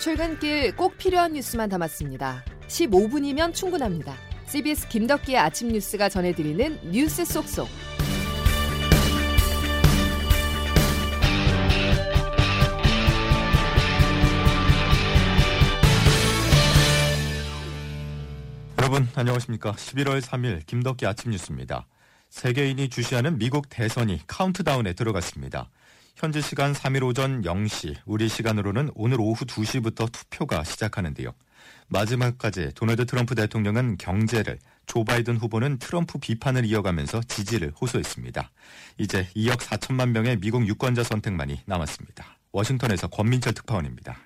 출근길 꼭 필요한 뉴스만 담았습니다. 15분이면 충분합니다. CBS 김덕기의 아침 뉴스가 전해드리는 뉴스 속속. 여러분 안녕하십니까? 11월 3일 김덕기 아침 뉴스입니다. 세계인이 주시하는 미국 대선이 카운트다운에 들어갔습니다. 현지 시간 3일 오전 0시, 우리 시간으로는 오늘 오후 2시부터 투표가 시작하는데요. 마지막까지 도널드 트럼프 대통령은 경제를, 조 바이든 후보는 트럼프 비판을 이어가면서 지지를 호소했습니다. 이제 2억 4천만 명의 미국 유권자 선택만이 남았습니다. 워싱턴에서 권민철 특파원입니다.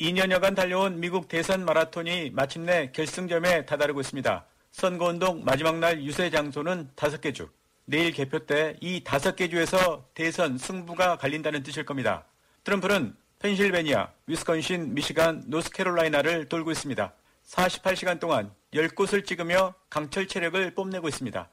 2년여간 달려온 미국 대선 마라톤이 마침내 결승점에 다다르고 있습니다. 선거운동 마지막 날 유세 장소는 5개 주. 내일 개표 때이 5개 주에서 대선 승부가 갈린다는 뜻일 겁니다. 트럼프는 펜실베니아, 위스콘신, 미시간, 노스캐롤라이나를 돌고 있습니다. 48시간 동안 10곳을 찍으며 강철 체력을 뽐내고 있습니다.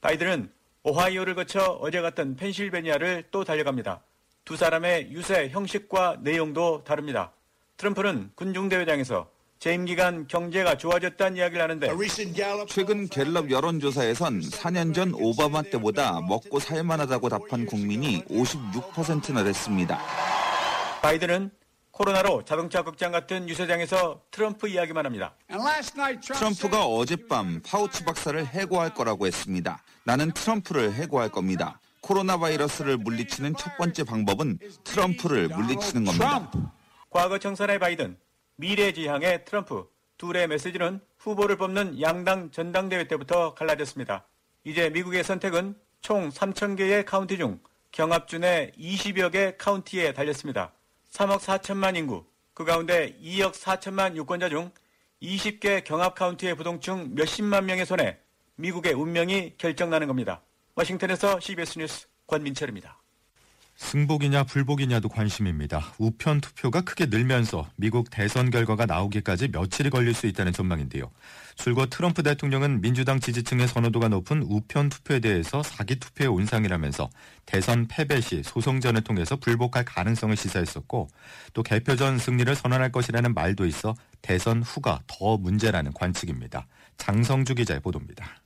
바이든은 오하이오를 거쳐 어제 갔던 펜실베니아를 또 달려갑니다. 두 사람의 유세 형식과 내용도 다릅니다. 트럼프는 군중대회장에서 재임 기간 경제가 좋아졌다는 이야기를 하는데 최근 갤럽 여론조사에선 4년 전 오바마 때보다 먹고 살만하다고 답한 국민이 56%나 됐습니다. 바이든은 코로나로 자동차 극장 같은 유세장에서 트럼프 이야기만 합니다. 트럼프가 어젯밤 파우치 박사를 해고할 거라고 했습니다. 나는 트럼프를 해고할 겁니다. 코로나 바이러스를 물리치는 첫 번째 방법은 트럼프를 물리치는 겁니다. 과거 청산의 바이든, 미래지향의 트럼프 둘의 메시지는 후보를 뽑는 양당 전당대회 때부터 갈라졌습니다. 이제 미국의 선택은 총 3,000개의 카운티 중 경합주의 20여 개 카운티에 달렸습니다. 3억 4천만 인구, 그 가운데 2억 4천만 유권자 중 20개 경합 카운티의 부동층 몇십만 명의 손에 미국의 운명이 결정나는 겁니다. 워싱턴에서 CBS 뉴스 권민철입니다. 승복이냐 불복이냐도 관심입니다. 우편 투표가 크게 늘면서 미국 대선 결과가 나오기까지 며칠이 걸릴 수 있다는 전망인데요. 줄곧 트럼프 대통령은 민주당 지지층의 선호도가 높은 우편 투표에 대해서 사기 투표의 온상이라면서 대선 패배 시 소송전을 통해서 불복할 가능성을 시사했었고 또 개표 전 승리를 선언할 것이라는 말도 있어 대선 후가 더 문제라는 관측입니다. 장성주 기자의 보도입니다.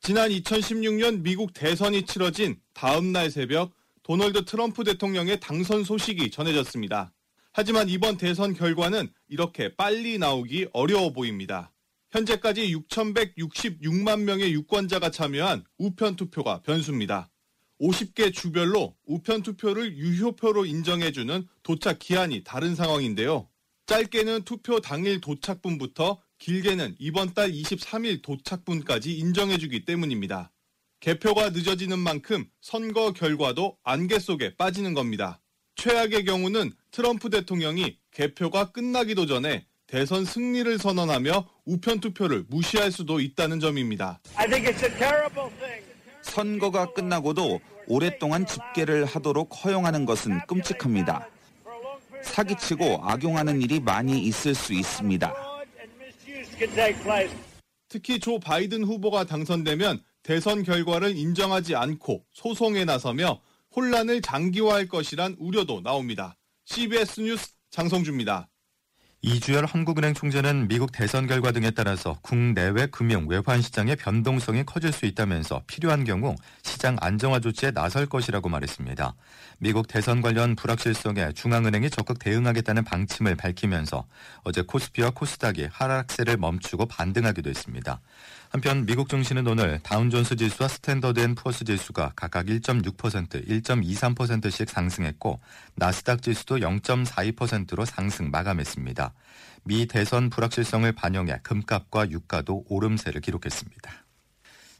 지난 2016년 미국 대선이 치러진 다음 날 새벽 도널드 트럼프 대통령의 당선 소식이 전해졌습니다. 하지만 이번 대선 결과는 이렇게 빨리 나오기 어려워 보입니다. 현재까지 6,166만 명의 유권자가 참여한 우편 투표가 변수입니다. 50개 주별로 우편 투표를 유효표로 인정해주는 도착 기한이 다른 상황인데요. 짧게는 투표 당일 도착분부터 길게는 이번 달 23일 도착분까지 인정해주기 때문입니다. 개표가 늦어지는 만큼 선거 결과도 안개 속에 빠지는 겁니다. 최악의 경우는 트럼프 대통령이 개표가 끝나기도 전에 대선 승리를 선언하며 우편 투표를 무시할 수도 있다는 점입니다. 선거가 끝나고도 오랫동안 집계를 하도록 허용하는 것은 끔찍합니다. 사기치고 악용하는 일이 많이 있을 수 있습니다. 특히 조 바이든 후보가 당선되면 대선 결과를 인정하지 않고 소송에 나서며 혼란을 장기화할 것이란 우려도 나옵니다. CBS 뉴스 장성주입니다. 이주열 한국은행 총재는 미국 대선 결과 등에 따라서 국내외 금융 외환 시장의 변동성이 커질 수 있다면서 필요한 경우 시장 안정화 조치에 나설 것이라고 말했습니다. 미국 대선 관련 불확실성에 중앙은행이 적극 대응하겠다는 방침을 밝히면서 어제 코스피와 코스닥이 하락세를 멈추고 반등하기도 했습니다. 한편 미국 증시는 오늘 다우존스 지수와 스탠더드 앤 푸어스 지수가 각각 1.6%, 1.23%씩 상승했고 나스닥 지수도 0.42%로 상승 마감했습니다. 미 대선 불확실성을 반영해 금값과 유가도 오름세를 기록했습니다.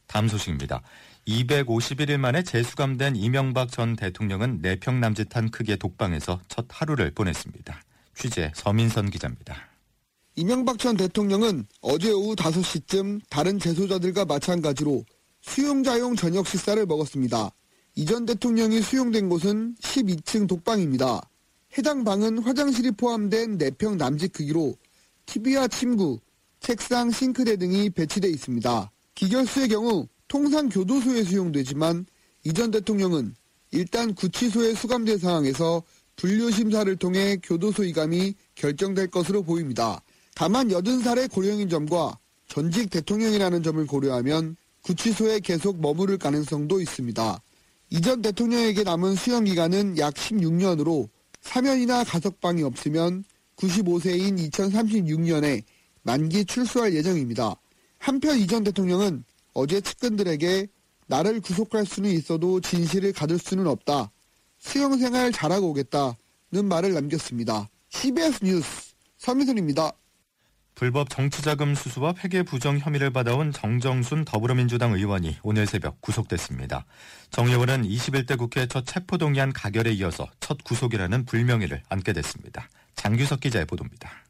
다음 소식입니다. 251일 만에 재수감된 이명박 전 대통령은 네 평 남짓한 크기의 독방에서 첫 하루를 보냈습니다. 취재 서민선 기자입니다. 이명박 전 대통령은 어제 오후 5시쯤 다른 재소자들과 마찬가지로 수용자용 저녁 식사를 먹었습니다. 이전 대통령이 수용된 곳은 12층 독방입니다. 해당 방은 화장실이 포함된 4평 남짓 크기로 TV와 침구, 책상, 싱크대 등이 배치돼 있습니다. 기결수의 경우 통상 교도소에 수용되지만 이전 대통령은 일단 구치소에 수감된 상황에서 분류 심사를 통해 교도소 이감이 결정될 것으로 보입니다. 다만 80살의 고령인 점과 전직 대통령이라는 점을 고려하면 구치소에 계속 머무를 가능성도 있습니다. 이전 대통령에게 남은 수용 기간은 약 16년으로 사면이나 가석방이 없으면 95세인 2036년에 만기 출소할 예정입니다. 한편 이전 대통령은 어제 측근들에게 나를 구속할 수는 있어도 진실을 가질 수는 없다. 수용 생활 잘하고 오겠다는 말을 남겼습니다. CBS 뉴스 서미순입니다. 불법 정치자금 수수와 회계 부정 혐의를 받아온 정정순 더불어민주당 의원이 오늘 새벽 구속됐습니다. 정 의원은 21대 국회 첫 체포동의안 가결에 이어서 첫 구속이라는 불명예를 안게 됐습니다. 장규석 기자의 보도입니다.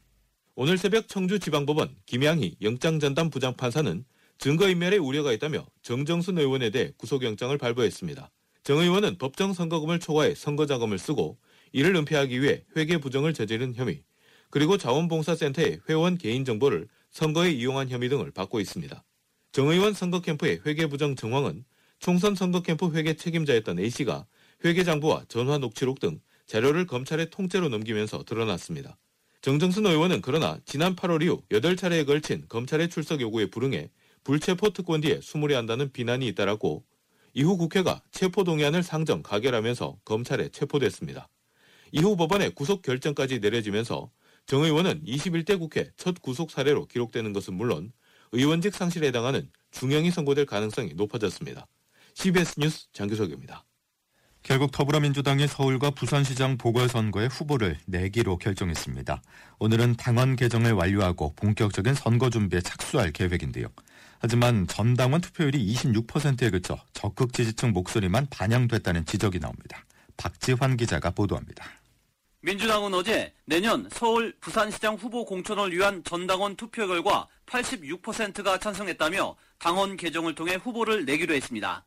오늘 새벽 청주지방법원 김양희 영장전담 부장판사는 증거인멸에 우려가 있다며 정정순 의원에 대해 구속영장을 발부했습니다. 정 의원은 법정 선거금을 초과해 선거자금을 쓰고 이를 은폐하기 위해 회계 부정을 저지른 혐의, 그리고 자원봉사센터의 회원 개인정보를 선거에 이용한 혐의 등을 받고 있습니다. 정 의원 선거캠프의 회계 부정 정황은 총선 선거캠프 회계 책임자였던 A씨가 회계장부와 전화 녹취록 등 자료를 검찰에 통째로 넘기면서 드러났습니다. 정정순 의원은 그러나 지난 8월 이후 8차례에 걸친 검찰의 출석 요구에 불응해 불체포 특권 뒤에 수물이 한다는 비난이 잇따랐고 이후 국회가 체포 동의안을 상정 가결하면서 검찰에 체포됐습니다. 이후 법원의 구속 결정까지 내려지면서 정 의원은 21대 국회 첫 구속 사례로 기록되는 것은 물론 의원직 상실에 해당하는 중형이 선고될 가능성이 높아졌습니다. CBS 뉴스 장규석입니다. 결국 더불어민주당이 서울과 부산시장 보궐선거에 후보를 내기로 결정했습니다. 오늘은 당원 개정을 완료하고 본격적인 선거 준비에 착수할 계획인데요. 하지만 전 당원 투표율이 26%에 그쳐 적극 지지층 목소리만 반영됐다는 지적이 나옵니다. 박지환 기자가 보도합니다. 민주당은 어제 내년 서울 부산시장 후보 공천을 위한 전당원 투표 결과 86%가 찬성했다며 당원 개정을 통해 후보를 내기로 했습니다.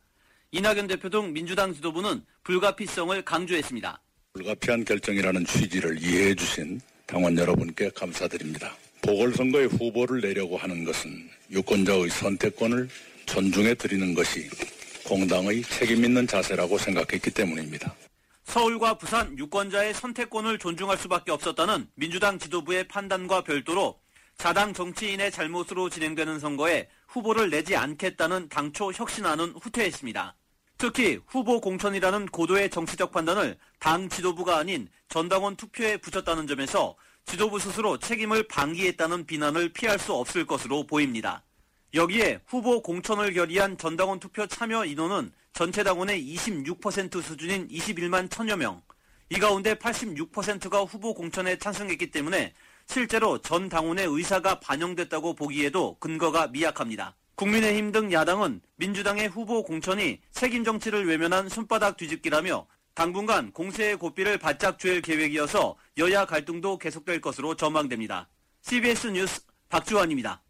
이낙연 대표 등 민주당 지도부는 불가피성을 강조했습니다. 불가피한 결정이라는 취지를 이해해 주신 당원 여러분께 감사드립니다. 보궐선거에 후보를 내려고 하는 것은 유권자의 선택권을 존중해 드리는 것이 공당의 책임 있는 자세라고 생각했기 때문입니다. 서울과 부산 유권자의 선택권을 존중할 수밖에 없었다는 민주당 지도부의 판단과 별도로 자당 정치인의 잘못으로 진행되는 선거에 후보를 내지 않겠다는 당초 혁신안은 후퇴했습니다. 특히 후보 공천이라는 고도의 정치적 판단을 당 지도부가 아닌 전당원 투표에 붙였다는 점에서 지도부 스스로 책임을 방기했다는 비난을 피할 수 없을 것으로 보입니다. 여기에 후보 공천을 결의한 전당원 투표 참여 인원은 전체 당원의 26% 수준인 21만 천여 명. 이 가운데 86%가 후보 공천에 찬성했기 때문에 실제로 전 당원의 의사가 반영됐다고 보기에도 근거가 미약합니다. 국민의힘 등 야당은 민주당의 후보 공천이 책임 정치를 외면한 손바닥 뒤집기라며 당분간 공세의 고삐를 바짝 조일 계획이어서 여야 갈등도 계속될 것으로 전망됩니다. CBS 뉴스 박주환입니다.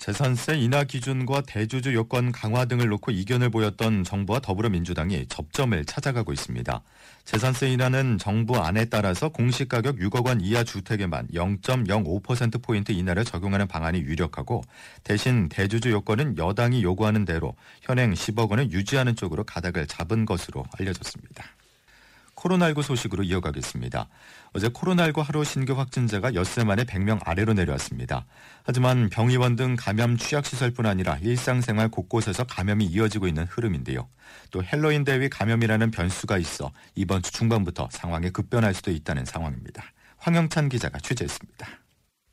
재산세 인하 기준과 대주주 요건 강화 등을 놓고 이견을 보였던 정부와 더불어민주당이 접점을 찾아가고 있습니다. 재산세 인하는 정부 안에 따라서 공시가격 6억 원 이하 주택에만 0.05%포인트 인하를 적용하는 방안이 유력하고 대신 대주주 요건은 여당이 요구하는 대로 현행 10억 원을 유지하는 쪽으로 가닥을 잡은 것으로 알려졌습니다. 코로나19 소식으로 이어가겠습니다. 어제 코로나19 하루 신규 확진자가 엿새 만에 100명 아래로 내려왔습니다. 하지만 병의원 등 감염 취약시설뿐 아니라 일상생활 곳곳에서 감염이 이어지고 있는 흐름인데요. 또 헬로윈 대위 감염이라는 변수가 있어 이번 주 중반부터 상황이 급변할 수도 있다는 상황입니다. 황영찬 기자가 취재했습니다.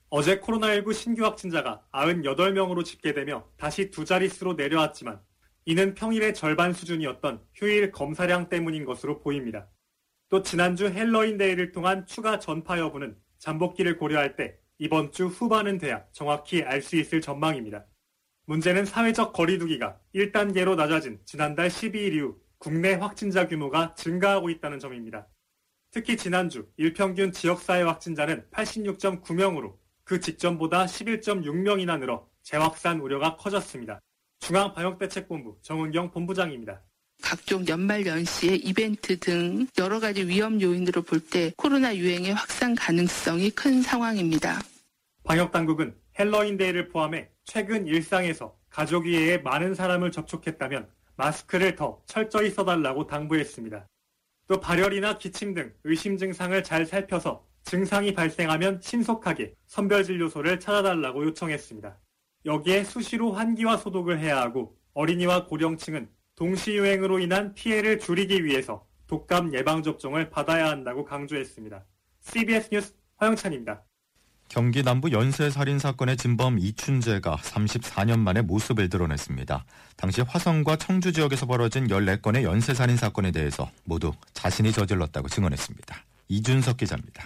어제 코로나19 신규 확진자가 98명으로 집계되며 다시 두 자릿수로 내려왔지만 이는 평일의 절반 수준이었던 휴일 검사량 때문인 것으로 보입니다. 또 지난주 헬로윈데이를 통한 추가 전파 여부는 잠복기를 고려할 때 이번 주 후반은 돼야 정확히 알 수 있을 전망입니다. 문제는 사회적 거리두기가 1단계로 낮아진 지난달 12일 이후 국내 확진자 규모가 증가하고 있다는 점입니다. 특히 지난주 일평균 지역사회 확진자는 86.9명으로 그 직전보다 11.6명이나 늘어 재확산 우려가 커졌습니다. 중앙방역대책본부 정은경 본부장입니다. 각종 연말 연시의 이벤트 등 여러 가지 위험 요인으로 볼 때 코로나 유행의 확산 가능성이 큰 상황입니다. 방역당국은 헬로윈데이를 포함해 최근 일상에서 가족 외에 많은 사람을 접촉했다면 마스크를 더 철저히 써달라고 당부했습니다. 또 발열이나 기침 등 의심 증상을 잘 살펴서 증상이 발생하면 신속하게 선별진료소를 찾아달라고 요청했습니다. 여기에 수시로 환기와 소독을 해야 하고 어린이와 고령층은 동시유행으로 인한 피해를 줄이기 위해서 독감 예방접종을 받아야 한다고 강조했습니다. CBS 뉴스 화영찬입니다. 경기 남부 연쇄 살인 사건의 진범 이춘재가 34년 만에 모습을 드러냈습니다. 당시 화성과 청주 지역에서 벌어진 14건의 연쇄 살인 사건에 대해서 모두 자신이 저질렀다고 증언했습니다. 이준석 기자입니다.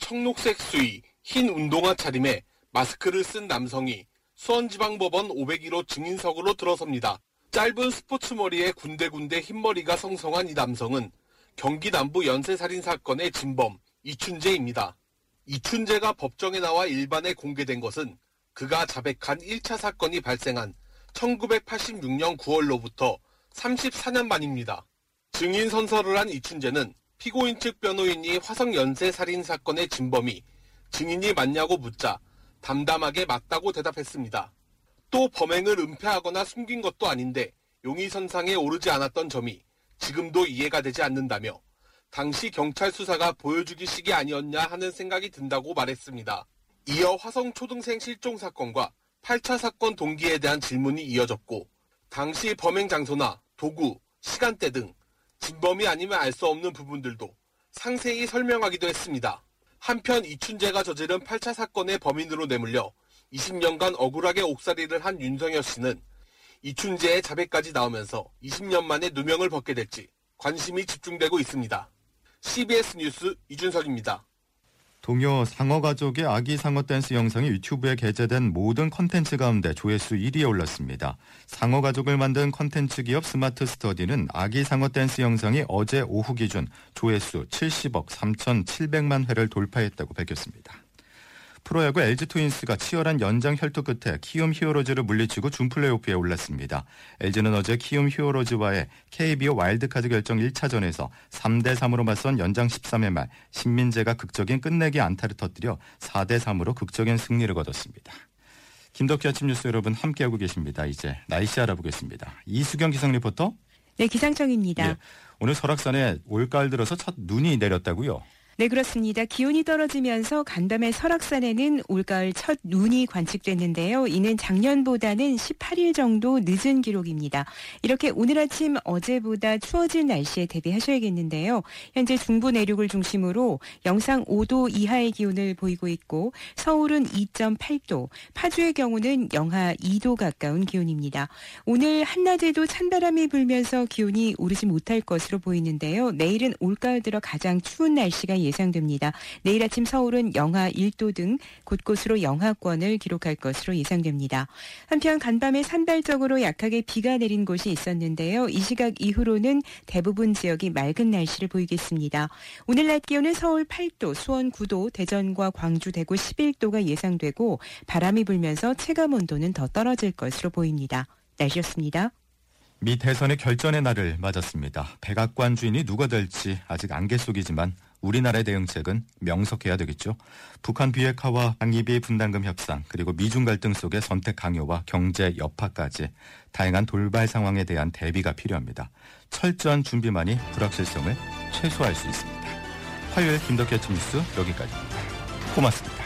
청록색 수의, 흰 운동화 차림에 마스크를 쓴 남성이 수원지방법원 501호 증인석으로 들어섭니다. 짧은 스포츠 머리에 군데군데 흰머리가 성성한 이 남성은 경기 남부 연쇄살인 사건의 진범 이춘재입니다. 이춘재가 법정에 나와 일반에 공개된 것은 그가 자백한 1차 사건이 발생한 1986년 9월로부터 34년 만입니다. 증인 선서를 한 이춘재는 피고인 측 변호인이 화성 연쇄 살인 사건의 진범이 증인이 맞냐고 묻자 담담하게 맞다고 대답했습니다. 또 범행을 은폐하거나 숨긴 것도 아닌데 용의선상에 오르지 않았던 점이 지금도 이해가 되지 않는다며 당시 경찰 수사가 보여주기식이 아니었냐 하는 생각이 든다고 말했습니다. 이어 화성 초등생 실종 사건과 8차 사건 동기에 대한 질문이 이어졌고 당시 범행 장소나 도구, 시간대 등 진범이 아니면 알 수 없는 부분들도 상세히 설명하기도 했습니다. 한편 이춘재가 저지른 8차 사건의 범인으로 내몰려 20년간 억울하게 옥살이를 한 윤성여 씨는 이춘재의 자백까지 나오면서 20년 만에 누명을 벗게 될지 관심이 집중되고 있습니다. CBS 뉴스 이준석입니다. 동요 상어 가족의 아기 상어 댄스 영상이 유튜브에 게재된 모든 컨텐츠 가운데 조회수 1위에 올랐습니다. 상어 가족을 만든 컨텐츠 기업 스마트 스터디는 아기 상어 댄스 영상이 어제 오후 기준 조회수 70억 3,700만 회를 돌파했다고 밝혔습니다. 프로야구 LG 트윈스가 치열한 연장 혈투 끝에 키움 히어로즈를 물리치고 준 플레이오프에 올랐습니다. LG는 어제 키움 히어로즈와의 KBO 와일드카드 결정 1차전에서 3대 3으로 맞선 연장 13회 말 신민재가 극적인 끝내기 안타를 터뜨려 4대 3으로 극적인 승리를 거뒀습니다. 김덕희 아침 뉴스 여러분 함께하고 계십니다. 이제 날씨 알아보겠습니다. 이수경 기상 리포터. 네, 기상청입니다. 예, 오늘 설악산에 올가을 들어서 첫 눈이 내렸다고요? 네, 그렇습니다. 기온이 떨어지면서 간담회 설악산에는 올가을 첫 눈이 관측됐는데요. 이는 작년보다는 18일 정도 늦은 기록입니다. 이렇게 오늘 아침 어제보다 추워진 날씨에 대비하셔야겠는데요. 현재 중부 내륙을 중심으로 영상 5도 이하의 기온을 보이고 있고 서울은 2.8도, 파주의 경우는 영하 2도 가까운 기온입니다. 오늘 한낮에도 찬바람이 불면서 기온이 오르지 못할 것으로 보이는데요. 내일은 올가을 들어 가장 추운 날씨가 예상됩니다. 내일 아침 서울은 영하 1도 등 곳곳으로 영하권을 기록할 것으로 예상됩니다. 한편 간밤에 산발적으로 약하게 비가 내린 곳이 있었는데요. 이 시각 이후로는 대부분 지역이 맑은 날씨를 보이겠습니다. 오늘 낮 기온은 서울 8도, 수원 9도, 대전과 광주, 대구 11도가 예상되고 바람이 불면서 체감 온도는 더 떨어질 것으로 보입니다. 날씨였습니다. 미 대선의 결전의 날을 맞았습니다. 백악관 주인이 누가 될지 아직 안개 속이지만 우리나라의 대응책은 명석해야 되겠죠. 북한 비핵화와 방위비 분담금 협상 그리고 미중 갈등 속의 선택 강요와 경제 여파까지 다양한 돌발 상황에 대한 대비가 필요합니다. 철저한 준비만이 불확실성을 최소화할 수 있습니다. 화요일 아침 뉴스 여기까지입니다. 고맙습니다.